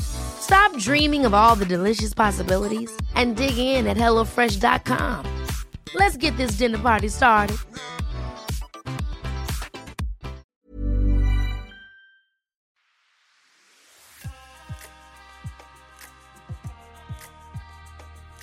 Stop dreaming of all the delicious possibilities and dig in at HelloFresh.com. Let's get this dinner party started.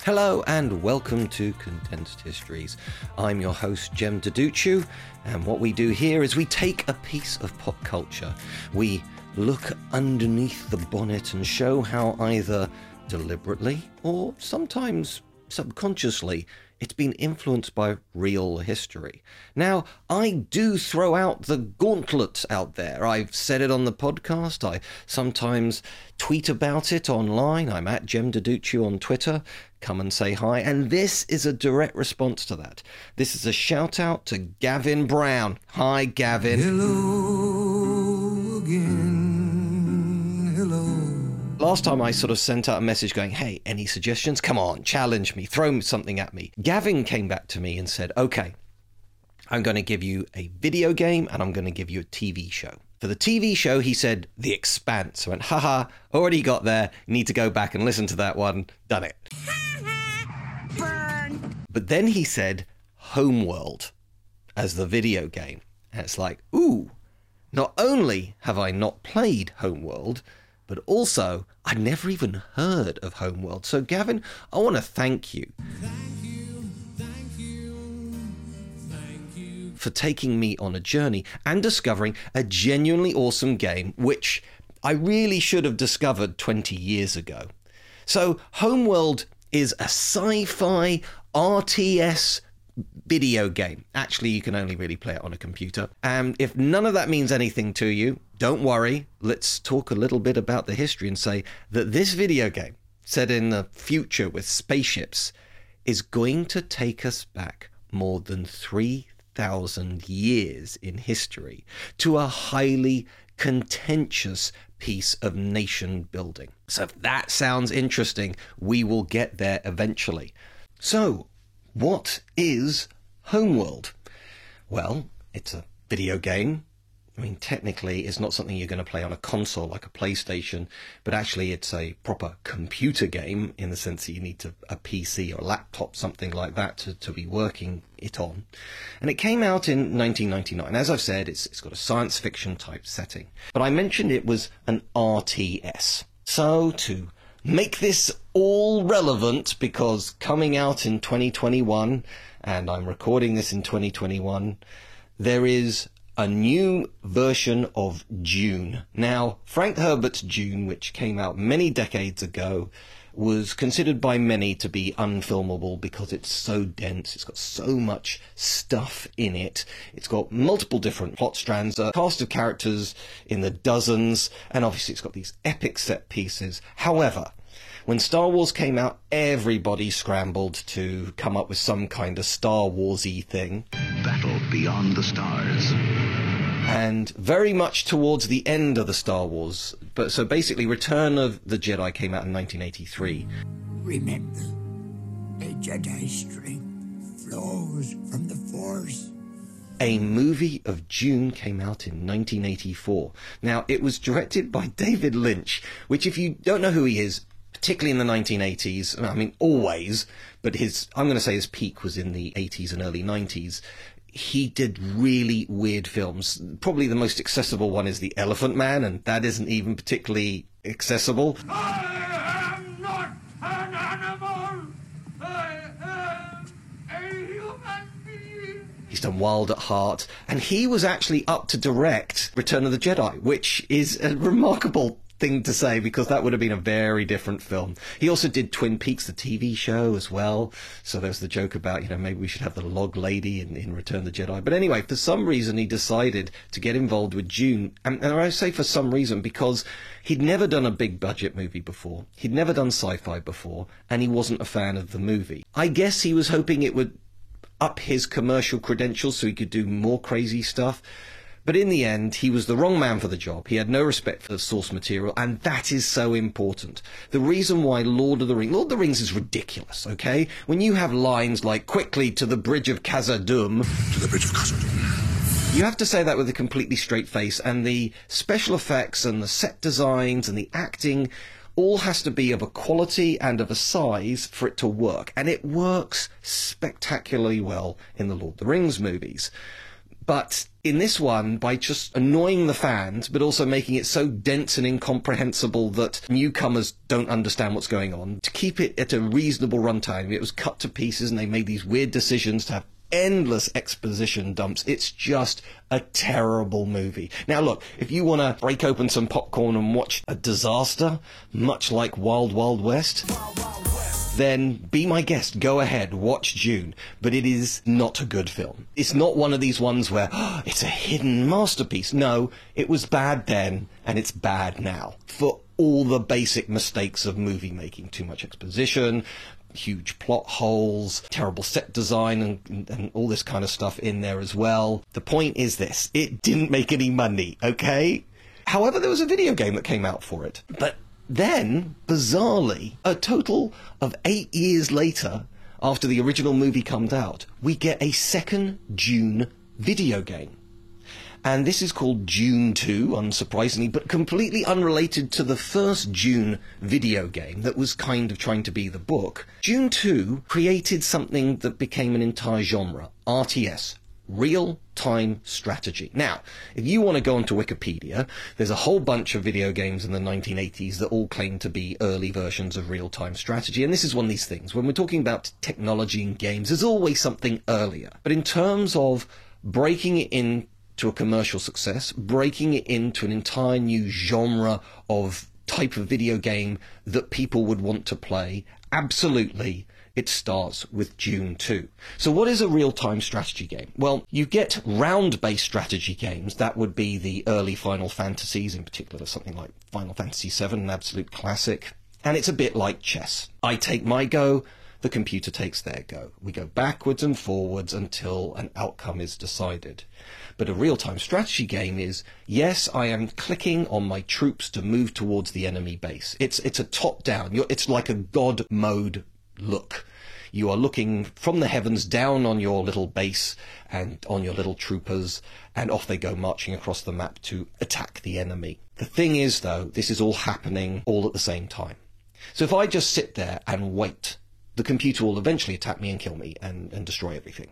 Hello and welcome to Condensed Histories. I'm your host, Jem Duducu, and what we do here is we take a piece of pop culture. We look underneath the bonnet and show how either deliberately or sometimes subconsciously it's been influenced by real history. Now, I do throw out the gauntlet out there. I've said it on the podcast. I sometimes tweet about it online. I'm at Jem Duducu on Twitter. Come and say hi. And this is a direct response to that. This is a shout out to Gavin Brown. Hi, Gavin. Hello again. Last time I sort of sent out a message going, hey, any suggestions? Come on, challenge me, throw something at me. Gavin came back to me and said, okay, I'm going to give you a video game and I'm going to give you a TV show. For the TV show, he said The Expanse. I went, haha, already got there. Need to go back and listen to that one. Done it. But then he said Homeworld as the video game. And it's like, ooh, not only have I not played Homeworld, but also I'd never even heard of Homeworld. So, Gavin, I want to thank you for taking me on a journey and discovering a genuinely awesome game, which I really should have discovered 20 years ago. So, Homeworld is a sci fi RTS video game. Actually, you can only really play it on a computer. And if none of that means anything to you, don't worry. Let's talk a little bit about the history and say that this video game, set in the future with spaceships, is going to take us back more than 3,000 years in history to a highly contentious piece of nation building. So, if that sounds interesting, we will get there eventually. So, what is Homeworld? Well, it's a video game. I mean, technically, it's not something you're going to play on a console like a PlayStation, but actually, it's a proper computer game in the sense that you need to, a PC or a laptop, something like that, to, to be working it on. And it came out in 1999. As I've said, it's, it's got a science fiction type setting. But I mentioned it was an RTS. So, to make this all relevant, because coming out in 2021, and I'm recording this in 2021, there is a new version of Dune. Now, Frank Herbert's Dune, which came out many decades ago, was considered by many to be unfilmable because it's so dense, it's got so much stuff in it, it's got multiple different plot strands, a cast of characters in the dozens, and obviously it's got these epic set pieces. However, when Star Wars came out, everybody scrambled to come up with some kind of Star Warsy thing. Battle beyond the stars. And very much towards the end of the Star Wars. But so basically, Return of the Jedi came out in 1983. Remember, a Jedi strength flows from the Force. A movie of Dune came out in 1984. Now, it was directed by David Lynch, which, if you don't know who he is, particularly in the 1980s, I mean, always, but his, I'm going to say his peak was in the 80s and early 90s. He did really weird films. Probably the most accessible one is The Elephant Man, and that isn't even particularly accessible. I am not an animal. I am a human being. He's done Wild at Heart. And he was actually up to direct Return of the Jedi, which is a remarkable thing to say because that would have been a very different film. He also did Twin Peaks, the TV show as well. So there's the joke about, you know, maybe we should have the log lady in, in Return the Jedi. But anyway, for some reason, he decided to get involved with Dune. And, and I say for some reason because he'd never done a big budget movie before. He'd never done sci-fi before. And he wasn't a fan of the movie. I guess he was hoping it would up his commercial credentials so he could do more crazy stuff. But in the end, he was the wrong man for the job. He had no respect for the source material, and that is so important. The reason why Lord of the Rings, Lord of the Rings is ridiculous, okay? When you have lines like, quickly to the bridge of Khazad-dûm, To the bridge of Khazad-dûm. you have to say that with a completely straight face, and the special effects and the set designs and the acting all has to be of a quality and of a size for it to work. And it works spectacularly well in the Lord of the Rings movies. But in this one, by just annoying the fans, but also making it so dense and incomprehensible that newcomers don't understand what's going on, to keep it at a reasonable runtime, it was cut to pieces and they made these weird decisions to have endless exposition dumps. It's just a terrible movie. Now look, if you want to break open some popcorn and watch a disaster, much like Wild Wild West, then be my guest. Go ahead, watch Dune. But it is not a good film. It's not one of these ones where oh, it's a hidden masterpiece. No, it was bad then, and it's bad now. For all the basic mistakes of movie making. Too much exposition, huge plot holes, terrible set design, and, and all this kind of stuff in there as well. The point is this it didn't make any money, okay? However, there was a video game that came out for it. But then, bizarrely, a total of eight years later, after the original movie comes out, we get a second Dune video game. And this is called Dune 2, unsurprisingly, but completely unrelated to the first Dune video game that was kind of trying to be the book. Dune 2 created something that became an entire genre, RTS, real time strategy. Now, if you want to go onto Wikipedia, there's a whole bunch of video games in the 1980s that all claim to be early versions of real time strategy. And this is one of these things. When we're talking about technology and games, there's always something earlier. But in terms of breaking it in to a commercial success, breaking it into an entire new genre of type of video game that people would want to play, absolutely it starts with Dune 2. So what is a real-time strategy game? Well, you get round-based strategy games. That would be the early Final Fantasies, in particular something like Final Fantasy VII, an absolute classic. And it's a bit like chess. I take my go, the computer takes their go. We go backwards and forwards until an outcome is decided. But a real-time strategy game is, yes, I am clicking on my troops to move towards the enemy base. It's, it's a top-down. You're, it's like a God mode look. You are looking from the heavens down on your little base and on your little troopers, and off they go marching across the map to attack the enemy. The thing is, though, this is all happening all at the same time. So if I just sit there and wait, the computer will eventually attack me and kill me and, and destroy everything,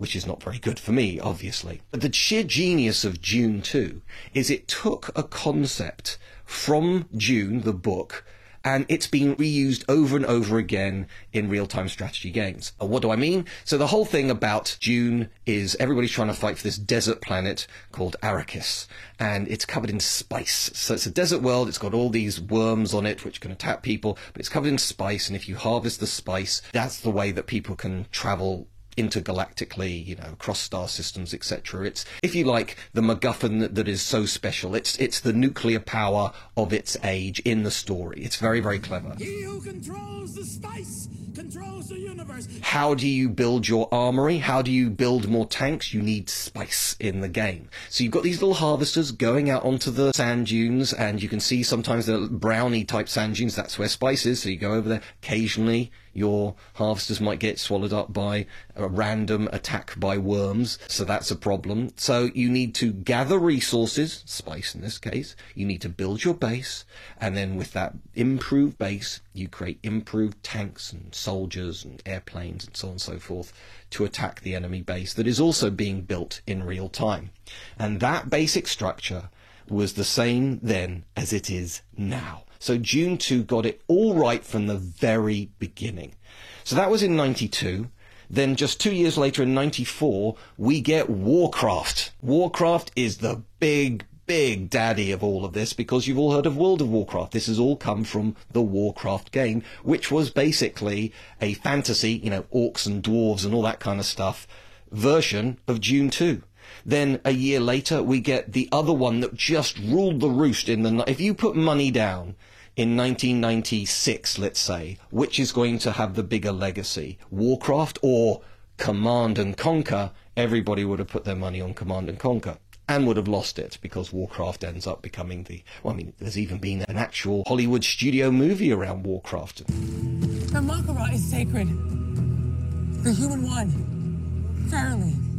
which is not very good for me, obviously. But the sheer genius of Dune 2 is it took a concept from Dune, the book, and it's been reused over and over again in real-time strategy games. Uh, what do I mean? So the whole thing about Dune is everybody's trying to fight for this desert planet called Arrakis, and it's covered in spice. So it's a desert world, it's got all these worms on it which can attack people, but it's covered in spice, and if you harvest the spice, that's the way that people can travel intergalactically, you know, across star systems, etc. It's, if you like, the MacGuffin that, that is so special. It's it's the nuclear power of its age in the story. It's very very clever. He who controls the spice controls the universe. How do you build your armory? How do you build more tanks? You need spice in the game. So you've got these little harvesters going out onto the sand dunes, and you can see sometimes the brownie type sand dunes. That's where spice is. So you go over there. Occasionally, your harvesters might get swallowed up by a random attack by worms, so that's a problem. So you need to gather resources, spice in this case, you need to build your base, and then with that improved base, you create improved tanks and soldiers and airplanes and so on and so forth to attack the enemy base that is also being built in real time. And that basic structure was the same then as it is now. So Dune 2 got it all right from the very beginning. So that was in 92. Then just two years later in 94, we get Warcraft. Warcraft is the big, big daddy of all of this because you've all heard of World of Warcraft. This has all come from the Warcraft game, which was basically a fantasy, you know, orcs and dwarves and all that kind of stuff version of Dune 2. Then a year later, we get the other one that just ruled the roost in the. If you put money down in 1996, let's say, which is going to have the bigger legacy, Warcraft or Command and Conquer, everybody would have put their money on Command and Conquer. And would have lost it because Warcraft ends up becoming the. Well, I mean, there's even been an actual Hollywood studio movie around Warcraft. The Mak'gora is sacred. The human one. Fairly.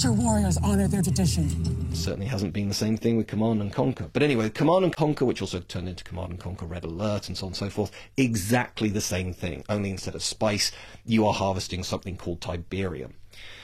Your warriors honor their tradition. certainly hasn't been the same thing with Command and Conquer. But anyway, Command and Conquer, which also turned into Command and Conquer Red Alert and so on and so forth, exactly the same thing. Only instead of spice, you are harvesting something called Tiberium.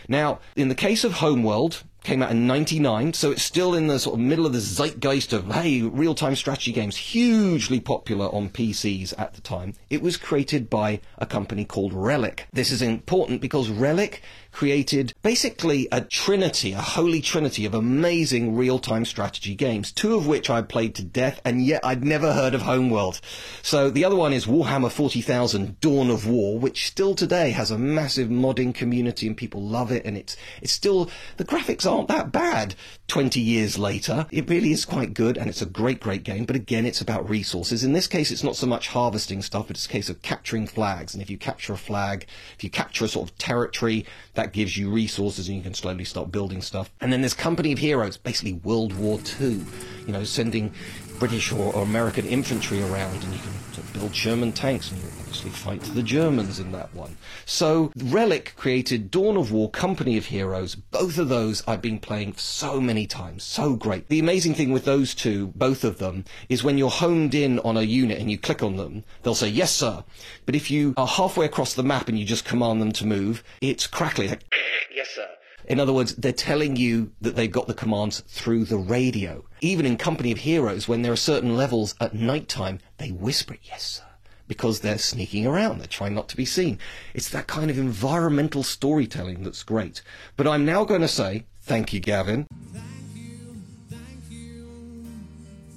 Now, in the case of Homeworld, came out in 99, so it's still in the sort of middle of the zeitgeist of, hey, real-time strategy games, hugely popular on PCs at the time. It was created by a company called Relic. This is important because Relic created basically a trinity, a holy trinity of amazing real-time strategy games, two of which I played to death, and yet I'd never heard of Homeworld. So the other one is Warhammer 40,000 Dawn of War, which still today has a massive modding community and people love it, and it's, it's still, the graphics aren't that bad 20 years later. It really is quite good, and it's a great, great game, but again, it's about resources. In this case, it's not so much harvesting stuff, it's a case of capturing flags, and if you capture a flag, if you capture a sort of territory, that gives you resources and you can slowly start building stuff. And then there's Company of Heroes, basically World War II, you know, sending British or, or American infantry around and you can build German tanks and you fight the Germans in that one. So Relic created Dawn of War, Company of Heroes. Both of those I've been playing so many times. So great. The amazing thing with those two, both of them, is when you're homed in on a unit and you click on them, they'll say, yes, sir. But if you are halfway across the map and you just command them to move, it's crackly. Like, yes, sir. In other words, they're telling you that they've got the commands through the radio. Even in Company of Heroes, when there are certain levels at night time, they whisper, yes, sir, because they're sneaking around. They're trying not to be seen. It's that kind of environmental storytelling that's great. But I'm now going to say, thank you, Gavin. Thank you, thank you,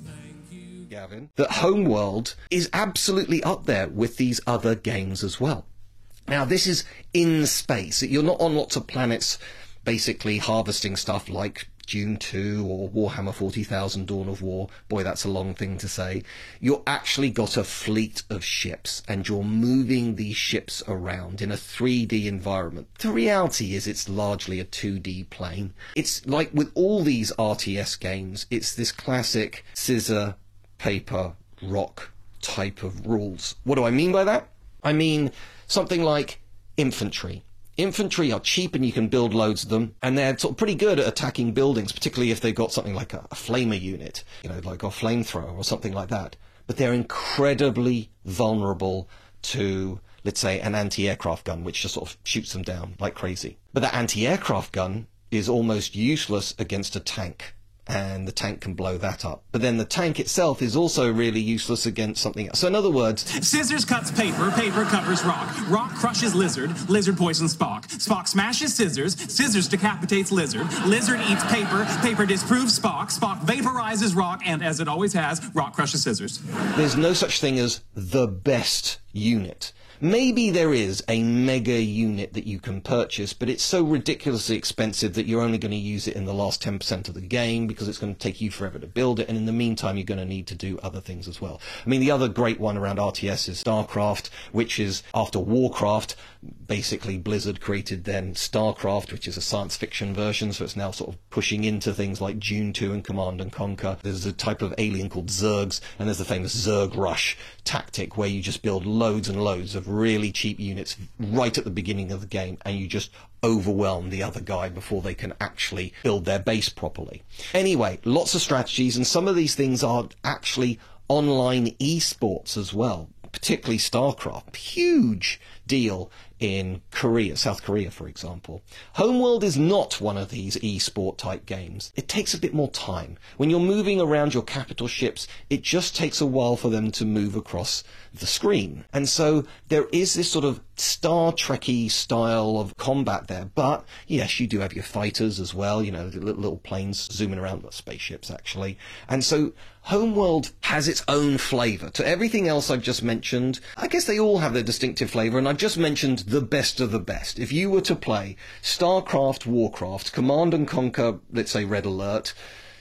thank you. Gavin, that Homeworld is absolutely up there with these other games as well. Now, this is in space. You're not on lots of planets basically harvesting stuff like Dune 2 or Warhammer 40,000 Dawn of War. Boy, that's a long thing to say. You're actually got a fleet of ships and you're moving these ships around in a 3D environment. The reality is it's largely a 2D plane. It's like with all these RTS games, it's this classic scissor, paper, rock type of rules. What do I mean by that? I mean something like infantry. Infantry are cheap and you can build loads of them, and they're sort of pretty good at attacking buildings, particularly if they've got something like a, a flamer unit, you know, like a flamethrower or something like that. But they're incredibly vulnerable to, let's say, an anti-aircraft gun, which just sort of shoots them down like crazy. But that anti-aircraft gun is almost useless against a tank and the tank can blow that up. But then the tank itself is also really useless against something else. So in other words, Scissors cuts paper, paper covers rock. Rock crushes lizard, lizard poisons Spock. Spock smashes scissors, scissors decapitates lizard. Lizard eats paper, paper disproves Spock. Spock vaporizes rock, and as it always has, rock crushes scissors. there's no such thing as the best unit. Maybe there is a mega unit that you can purchase, but it's so ridiculously expensive that you're only going to use it in the last 10% of the game because it's going to take you forever to build it, and in the meantime, you're going to need to do other things as well. I mean, the other great one around RTS is StarCraft, which is after Warcraft, basically Blizzard created then StarCraft, which is a science fiction version, so it's now sort of pushing into things like Dune 2 and Command and Conquer. There's a type of alien called Zergs, and there's the famous Zerg Rush tactic where you just build loads and loads of really cheap units right at the beginning of the game, and you just overwhelm the other guy before they can actually build their base properly. Anyway, lots of strategies, and some of these things are actually online esports as well particularly StarCraft, huge deal in Korea, South Korea, for example. Homeworld is not one of these e-sport type games. It takes a bit more time. When you're moving around your capital ships, it just takes a while for them to move across the screen. And so there is this sort of Star Trekky style of combat there. But yes, you do have your fighters as well, you know, little, little planes zooming around, spaceships actually. And so Homeworld has its own flavour. To everything else I've just mentioned, I guess they all have their distinctive flavour, and I've just mentioned the best of the best. If you were to play StarCraft, Warcraft, Command and Conquer, let's say Red Alert,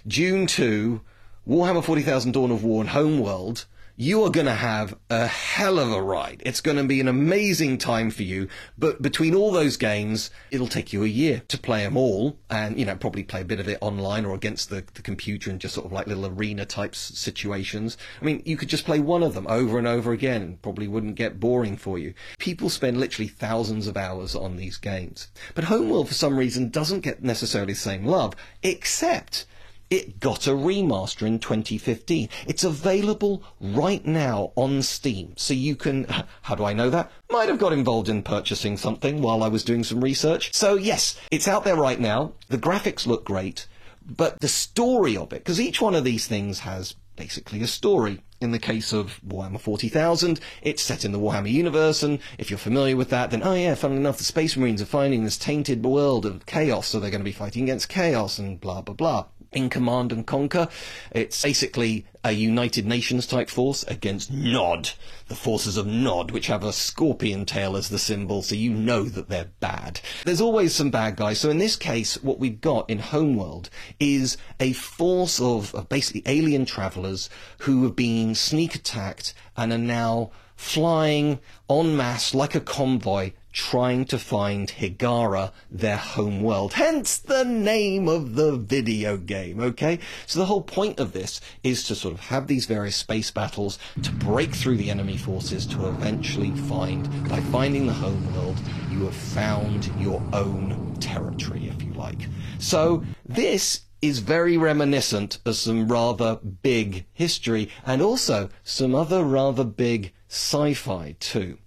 Dune 2, Warhammer 40,000 Dawn of War, and Homeworld, you are going to have a hell of a ride. It's going to be an amazing time for you. But between all those games, it'll take you a year to play them all and, you know, probably play a bit of it online or against the, the computer and just sort of like little arena types situations. I mean, you could just play one of them over and over again probably wouldn't get boring for you. People spend literally thousands of hours on these games. But Homeworld, for some reason, doesn't get necessarily the same love, except it got a remaster in 2015. It's available right now on Steam. So you can, how do I know that? Might have got involved in purchasing something while I was doing some research. So yes, it's out there right now. The graphics look great, but the story of it, because each one of these things has basically a story. In the case of Warhammer 40,000, it's set in the Warhammer universe, and if you're familiar with that, then, oh yeah, funnily enough, the Space Marines are finding this tainted world of chaos, so they're going to be fighting against chaos, and blah, blah, blah in Command and Conquer. It's basically a United Nations type force against Nod, the forces of Nod, which have a scorpion tail as the symbol, so you know that they're bad. There's always some bad guys, so in this case, what we've got in Homeworld is a force of, of basically alien travelers who have been sneak attacked and are now flying en masse like a convoy trying to find Hiigara, their home world. Hence the name of the video game, okay? So the whole point of this is to sort of have these various space battles to break through the enemy forces to eventually find, by finding the home world, you have found your own territory, if you like. So this is very reminiscent of some rather big history and also some other rather big sci-fi too.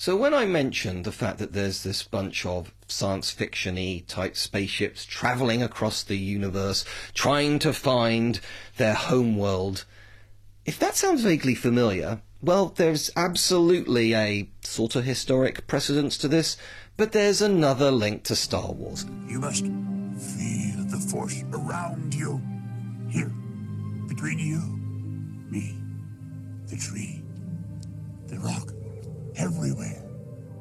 So when I mentioned the fact that there's this bunch of science fiction-y type spaceships traveling across the universe, trying to find their home world, if that sounds vaguely familiar, well, there's absolutely a sort of historic precedence to this, but there's another link to Star Wars. You must feel the force around you. Here, between you, me, the tree, the rock everywhere.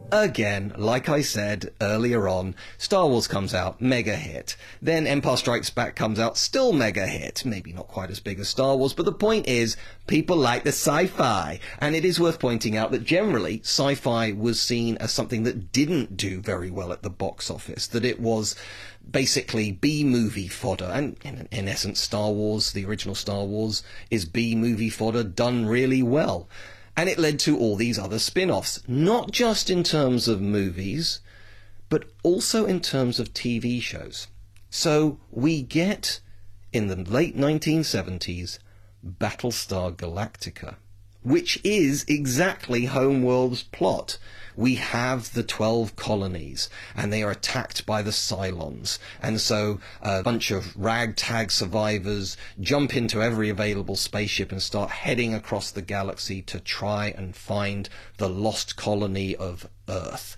Again, like I said earlier on, Star Wars comes out, mega hit. Then Empire Strikes Back comes out, still mega hit. Maybe not quite as big as Star Wars, but the point is, people like the sci-fi. And it is worth pointing out that generally, sci-fi was seen as something that didn't do very well at the box office, that it was basically B-movie fodder. And in, in essence, Star Wars, the original Star Wars, is B-movie fodder done really well. And it led to all these other spin offs, not just in terms of movies, but also in terms of TV shows. So we get, in the late 1970s, Battlestar Galactica, which is exactly Homeworld's plot we have the 12 colonies and they are attacked by the Cylons. And so a bunch of ragtag survivors jump into every available spaceship and start heading across the galaxy to try and find the lost colony of Earth.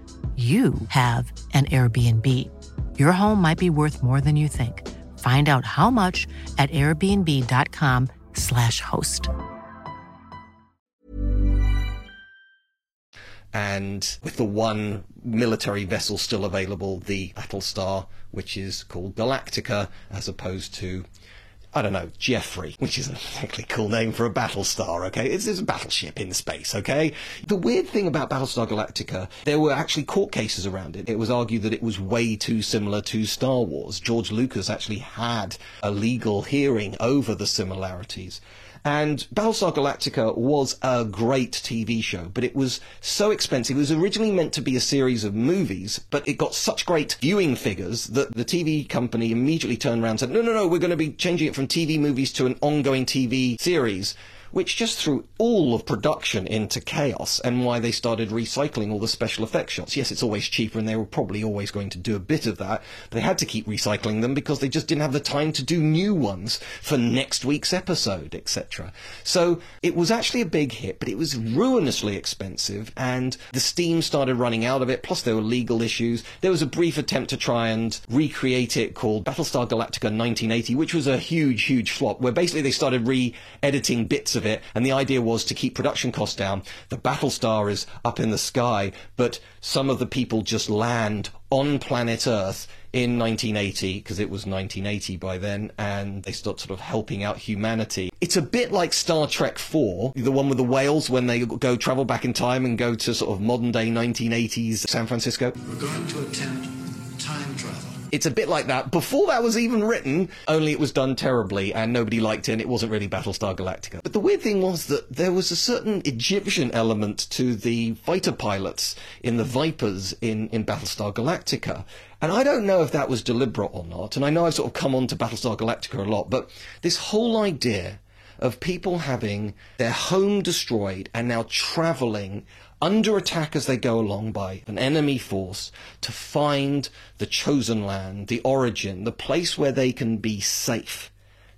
you have an Airbnb. Your home might be worth more than you think. Find out how much at airbnb.com/slash host. And with the one military vessel still available, the Battlestar, which is called Galactica, as opposed to I don't know, Jeffrey, which is a particularly cool name for a battle star, okay? It's, it's, a battleship in space, okay? The weird thing about Battlestar Galactica, there were actually court cases around it. It was argued that it was way too similar to Star Wars. George Lucas actually had a legal hearing over the similarities. And Battlestar Galactica was a great TV show, but it was so expensive. It was originally meant to be a series of movies, but it got such great viewing figures that the TV company immediately turned around and said, no, no, no, we're going to be changing it from TV movies to an ongoing TV series which just threw all of production into chaos and why they started recycling all the special effects shots. Yes, it's always cheaper and they were probably always going to do a bit of that, they had to keep recycling them because they just didn't have the time to do new ones for next week's episode, etc. So it was actually a big hit, but it was ruinously expensive and the steam started running out of it, plus there were legal issues. There was a brief attempt to try and recreate it called Battlestar Galactica 1980, which was a huge, huge flop, where basically they started re-editing bits of of it, and the idea was to keep production costs down. The Battlestar is up in the sky, but some of the people just land on planet Earth in 1980 because it was 1980 by then and they start sort of helping out humanity it's a bit like star trek 4 the one with the whales when they go travel back in time and go to sort of modern day 1980s san francisco we're going to attempt it's a bit like that. Before that was even written, only it was done terribly and nobody liked it and it wasn't really Battlestar Galactica. But the weird thing was that there was a certain Egyptian element to the fighter pilots in the Vipers in, in Battlestar Galactica. And I don't know if that was deliberate or not. And I know I've sort of come on to Battlestar Galactica a lot, but this whole idea of people having their home destroyed and now traveling under attack as they go along by an enemy force to find the chosen land, the origin, the place where they can be safe.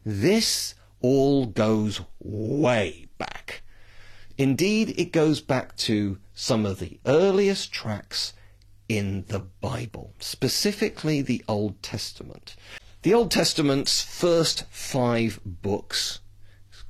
This all goes way back. Indeed, it goes back to some of the earliest tracks in the Bible, specifically the Old Testament. The Old Testament's first five books,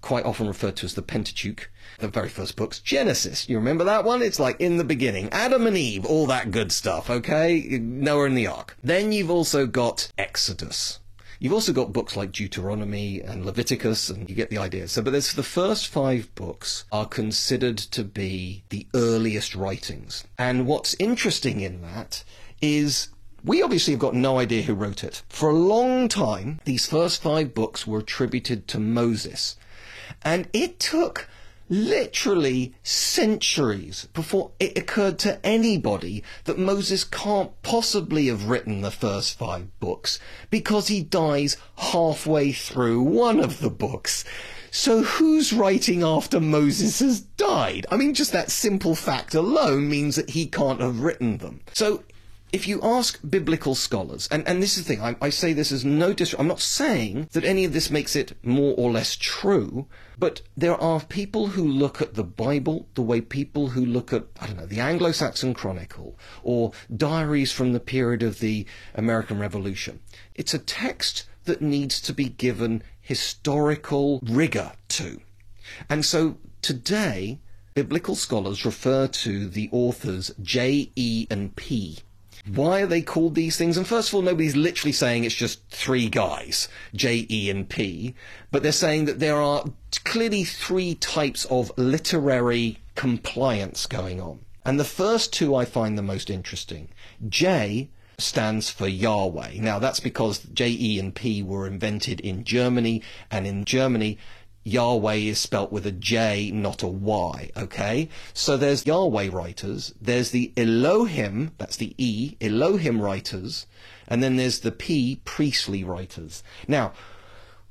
quite often referred to as the Pentateuch, the very first book's Genesis. You remember that one? It's like in the beginning, Adam and Eve, all that good stuff, okay? Noah and the Ark. Then you've also got Exodus. You've also got books like Deuteronomy and Leviticus, and you get the idea. So, but there's the first five books are considered to be the earliest writings. And what's interesting in that is we obviously have got no idea who wrote it. For a long time, these first five books were attributed to Moses. And it took literally centuries before it occurred to anybody that Moses can't possibly have written the first five books because he dies halfway through one of the books. So who's writing after Moses has died? I mean, just that simple fact alone means that he can't have written them. So if you ask biblical scholars, and, and this is the thing, I, I say this as no dis, I'm not saying that any of this makes it more or less true, but there are people who look at the Bible the way people who look at, I don't know, the Anglo-Saxon Chronicle or diaries from the period of the American Revolution. It's a text that needs to be given historical rigor to. And so today, biblical scholars refer to the authors J, E, and P. Why are they called these things? And first of all, nobody's literally saying it's just three guys, J, E, and P, but they're saying that there are clearly three types of literary compliance going on. And the first two I find the most interesting. J stands for Yahweh. Now that's because J, E, and P were invented in Germany, and in Germany, Yahweh is spelt with a J, not a Y, okay? So there's Yahweh writers, there's the Elohim, that's the E, Elohim writers, and then there's the P, priestly writers. Now,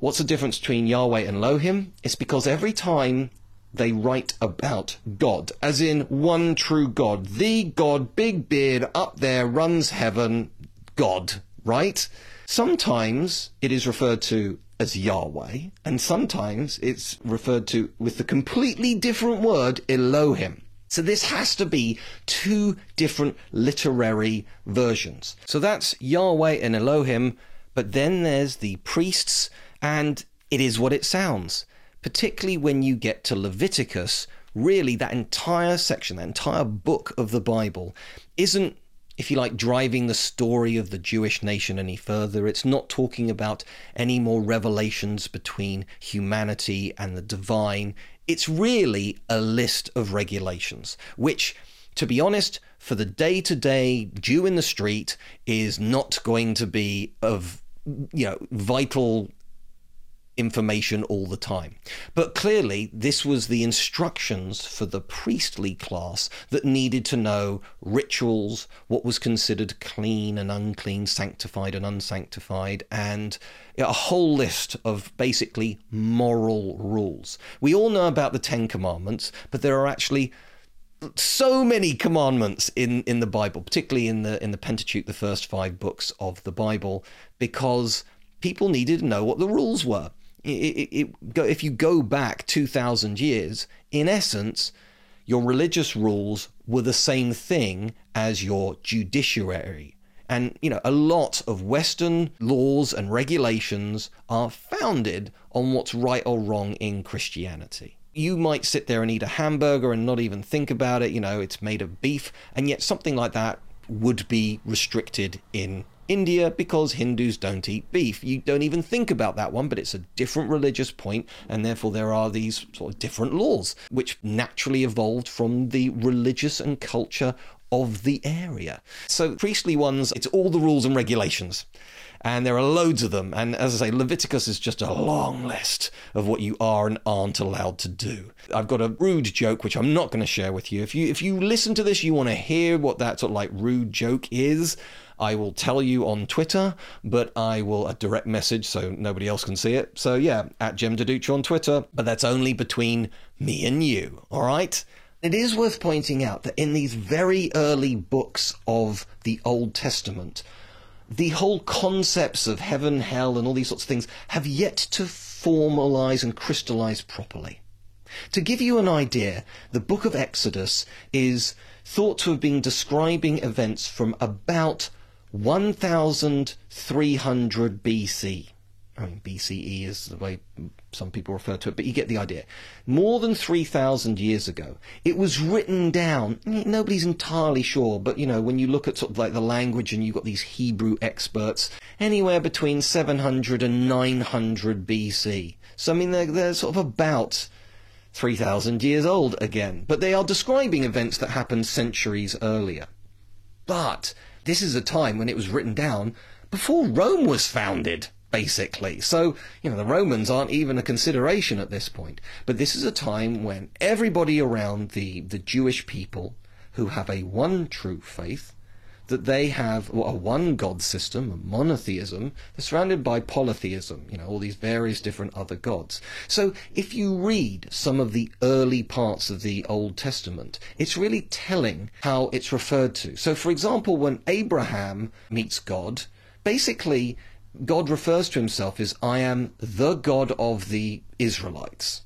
what's the difference between Yahweh and Elohim? It's because every time they write about God, as in one true God, the God, big beard, up there, runs heaven, God, right? Sometimes it is referred to as Yahweh, and sometimes it's referred to with the completely different word Elohim. So this has to be two different literary versions. So that's Yahweh and Elohim, but then there's the priests, and it is what it sounds particularly when you get to Leviticus, really that entire section, that entire book of the Bible, isn't, if you like, driving the story of the Jewish nation any further. It's not talking about any more revelations between humanity and the divine. It's really a list of regulations, which, to be honest, for the day to day Jew in the street, is not going to be of you know vital information all the time. But clearly, this was the instructions for the priestly class that needed to know rituals, what was considered clean and unclean, sanctified and unsanctified, and a whole list of basically moral rules. We all know about the Ten Commandments, but there are actually so many commandments in, in the Bible, particularly in the in the Pentateuch, the first five books of the Bible, because people needed to know what the rules were it, it, it, if you go back 2,000 years, in essence, your religious rules were the same thing as your judiciary. And, you know, a lot of Western laws and regulations are founded on what's right or wrong in Christianity. You might sit there and eat a hamburger and not even think about it, you know, it's made of beef, and yet something like that would be restricted in India because Hindus don't eat beef. You don't even think about that one, but it's a different religious point, and therefore there are these sort of different laws which naturally evolved from the religious and culture of the area. So, priestly ones, it's all the rules and regulations. And there are loads of them. And as I say, Leviticus is just a long list of what you are and aren't allowed to do. I've got a rude joke, which I'm not going to share with you. If you if you listen to this, you want to hear what that sort of like rude joke is. I will tell you on Twitter, but I will a direct message so nobody else can see it. So yeah, at Jem Duducu on Twitter, but that's only between me and you, all right? It is worth pointing out that in these very early books of the Old Testament, the whole concepts of heaven, hell, and all these sorts of things have yet to formalize and crystallize properly. To give you an idea, the book of Exodus is thought to have been describing events from about 1300 BC. I mean, BCE is the way some people refer to it, but you get the idea. More than 3,000 years ago, it was written down. Nobody's entirely sure, but you know, when you look at sort of like the language and you've got these Hebrew experts, anywhere between 700 and 900 BC. So, I mean, they're, they're sort of about 3,000 years old again, but they are describing events that happened centuries earlier. But this is a time when it was written down before Rome was founded, basically. So, you know, the Romans aren't even a consideration at this point. But this is a time when everybody around the, the Jewish people who have a one true faith that they have a one God system, a monotheism, they're surrounded by polytheism, you know, all these various different other gods. So if you read some of the early parts of the Old Testament, it's really telling how it's referred to. So for example, when Abraham meets God, basically God refers to himself as I am the God of the Israelites.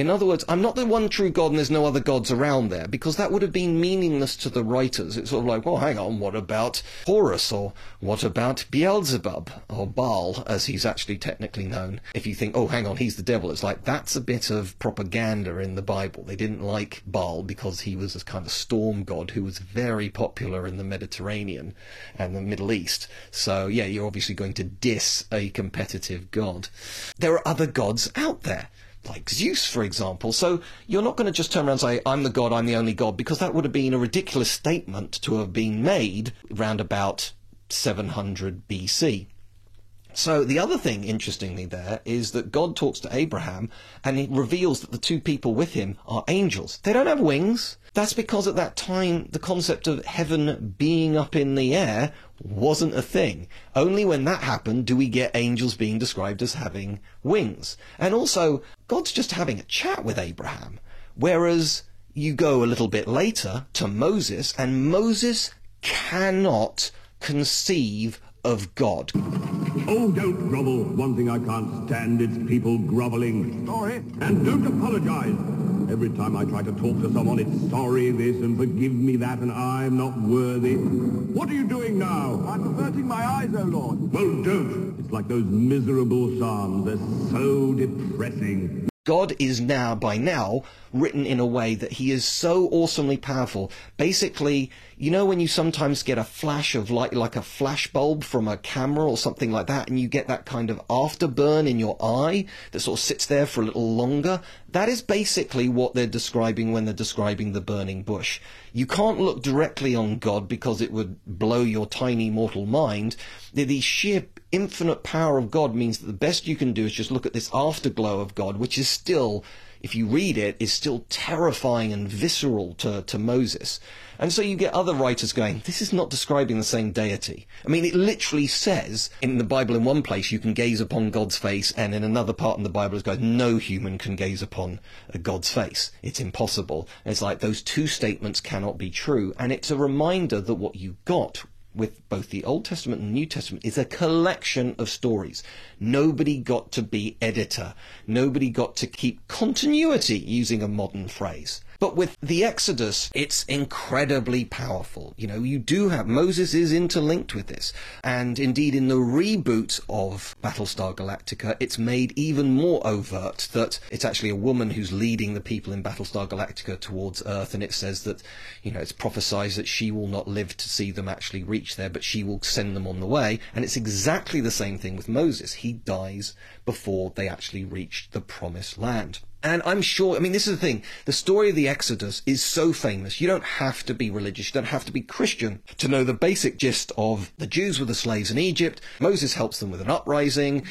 In other words, I'm not the one true God and there's no other gods around there, because that would have been meaningless to the writers. It's sort of like, well, hang on, what about Horus, or what about Beelzebub, or Baal, as he's actually technically known? If you think, oh, hang on, he's the devil, it's like, that's a bit of propaganda in the Bible. They didn't like Baal because he was a kind of storm god who was very popular in the Mediterranean and the Middle East. So, yeah, you're obviously going to diss a competitive god. There are other gods out there like Zeus, for example. So you're not going to just turn around and say, I'm the God, I'm the only God, because that would have been a ridiculous statement to have been made round about 700 BC. So the other thing, interestingly, there is that God talks to Abraham and he reveals that the two people with him are angels. They don't have wings. That's because at that time the concept of heaven being up in the air wasn't a thing. Only when that happened do we get angels being described as having wings. And also, God's just having a chat with Abraham. Whereas you go a little bit later to Moses, and Moses cannot conceive of God. Oh, don't grovel. One thing I can't stand is people groveling. Sorry. And don't apologize. Every time I try to talk to someone, it's sorry this and forgive me that and I'm not worthy. What are you doing now? I'm averting my eyes, O Lord. Well, don't. It's like those miserable psalms. They're so depressing. God is now, by now, written in a way that he is so awesomely powerful. Basically, you know when you sometimes get a flash of light, like a flash bulb from a camera or something like that, and you get that kind of afterburn in your eye that sort of sits there for a little longer? That is basically what they're describing when they're describing the burning bush. You can't look directly on God because it would blow your tiny mortal mind. The sheer infinite power of God means that the best you can do is just look at this afterglow of God, which is still, if you read it, is still terrifying and visceral to, to Moses. And so you get other writers going, this is not describing the same deity. I mean, it literally says in the Bible in one place you can gaze upon God's face, and in another part in the Bible it goes, no human can gaze upon God's face. It's impossible. And it's like those two statements cannot be true. And it's a reminder that what you got with both the Old Testament and New Testament is a collection of stories. Nobody got to be editor. Nobody got to keep continuity, using a modern phrase. But with the Exodus, it's incredibly powerful. You know, you do have, Moses is interlinked with this. And indeed, in the reboot of Battlestar Galactica, it's made even more overt that it's actually a woman who's leading the people in Battlestar Galactica towards Earth. And it says that, you know, it's prophesied that she will not live to see them actually reach there, but she will send them on the way. And it's exactly the same thing with Moses. He dies before they actually reach the promised land. And I'm sure, I mean, this is the thing. The story of the Exodus is so famous. You don't have to be religious. You don't have to be Christian to know the basic gist of the Jews were the slaves in Egypt. Moses helps them with an uprising.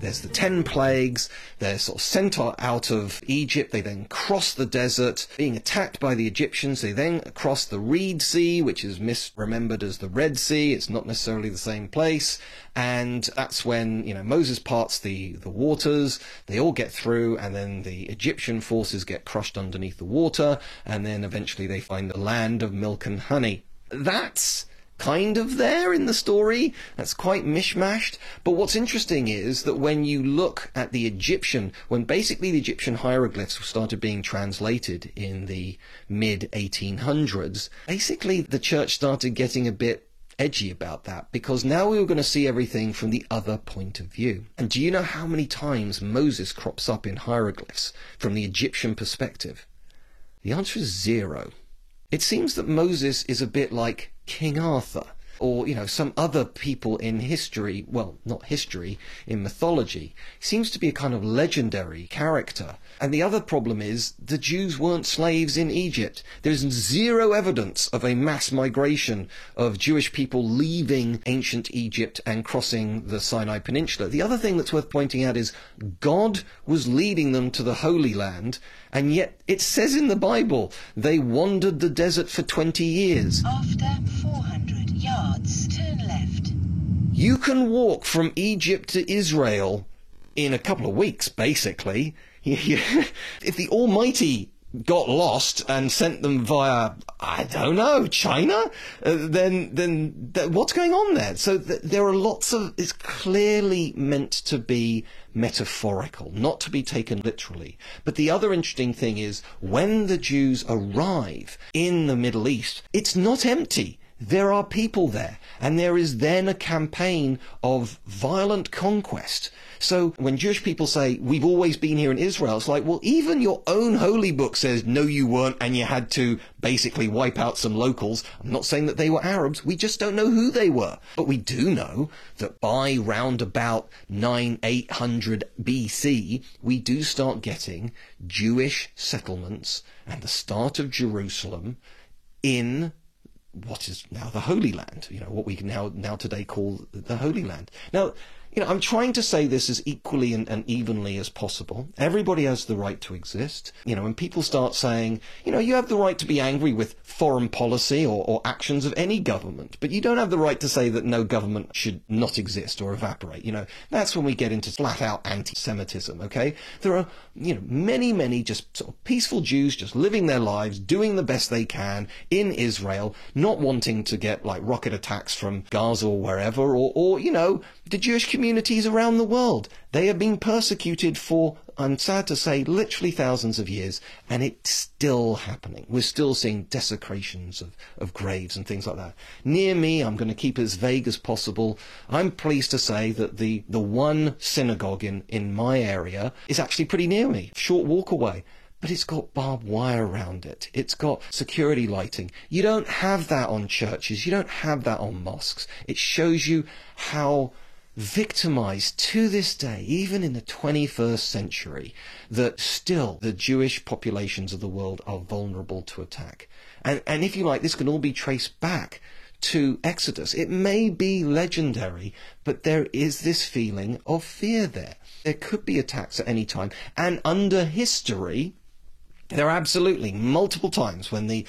There's the ten plagues. They're sort of sent out of Egypt. They then cross the desert, being attacked by the Egyptians. They then cross the Reed Sea, which is misremembered as the Red Sea. It's not necessarily the same place. And that's when, you know, Moses parts the, the waters. They all get through and then the Egyptian forces get crushed underneath the water. And then eventually they find the land of milk and honey. That's kind of there in the story. That's quite mishmashed. But what's interesting is that when you look at the Egyptian, when basically the Egyptian hieroglyphs started being translated in the mid 1800s, basically the church started getting a bit edgy about that because now we were going to see everything from the other point of view. And do you know how many times Moses crops up in hieroglyphs from the Egyptian perspective? The answer is zero. It seems that Moses is a bit like King Arthur or you know some other people in history well not history in mythology seems to be a kind of legendary character. And the other problem is the Jews weren't slaves in Egypt. There is zero evidence of a mass migration of Jewish people leaving ancient Egypt and crossing the Sinai Peninsula. The other thing that's worth pointing out is God was leading them to the Holy Land and yet it says in the Bible they wandered the desert for 20 years. After 400 yards, turn left. You can walk from Egypt to Israel in a couple of weeks, basically. if the Almighty got lost and sent them via, I don't know, China, uh, then then th- what's going on there? So th- there are lots of. It's clearly meant to be metaphorical, not to be taken literally. But the other interesting thing is when the Jews arrive in the Middle East, it's not empty there are people there. And there is then a campaign of violent conquest. So when Jewish people say, we've always been here in Israel, it's like, well, even your own holy book says, no, you weren't, and you had to basically wipe out some locals. I'm not saying that they were Arabs. We just don't know who they were. But we do know that by round about 9, 800 BC, we do start getting Jewish settlements and the start of Jerusalem in what is now the Holy Land, you know, what we now now today call the Holy Land. Now, you know, I'm trying to say this as equally and, and, evenly as possible. Everybody has the right to exist. You know, when people start saying, you know, you have the right to be angry with foreign policy or, or actions of any government, but you don't have the right to say that no government should not exist or evaporate. You know, that's when we get into flat out anti-Semitism, okay? There are, you know, many, many just sort of peaceful Jews just living their lives, doing the best they can in Israel, not wanting to get like rocket attacks from Gaza or wherever, or, or you know, the Jewish communities around the world. They have been persecuted for, I'm sad to say, literally thousands of years, and it's still happening. We're still seeing desecrations of, of graves and things like that. Near me, I'm going to keep it as vague as possible. I'm pleased to say that the, the one synagogue in, in my area is actually pretty near me, short walk away but it's got barbed wire around it. It's got security lighting. You don't have that on churches. You don't have that on mosques. It shows you how victimized to this day, even in the 21st century, that still the Jewish populations of the world are vulnerable to attack. And, and if you like, this can all be traced back to Exodus. It may be legendary, but there is this feeling of fear there. There could be attacks at any time. And under history, there are absolutely multiple times when the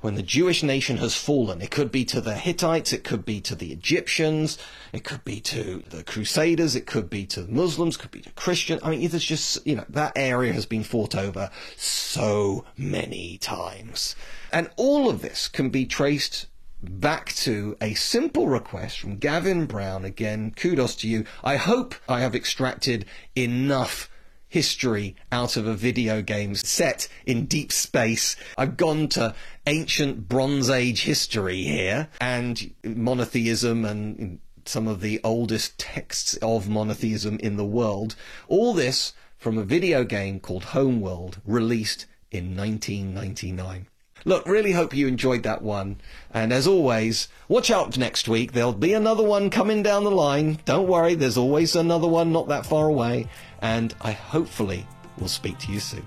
when the Jewish nation has fallen. It could be to the Hittites, it could be to the Egyptians, it could be to the Crusaders, it could be to the Muslims, it could be to Christians. I mean, there's just, you know, that area has been fought over so many times. And all of this can be traced back to a simple request from Gavin Brown. Again, kudos to you. I hope I have extracted enough history out of a video game set in deep space. I've gone to ancient Bronze Age history here and monotheism and some of the oldest texts of monotheism in the world. All this from a video game called Homeworld, released in 1999. Look, really hope you enjoyed that one. And as always, watch out next week. There'll be another one coming down the line. Don't worry, there's always another one not that far away. And I hopefully will speak to you soon.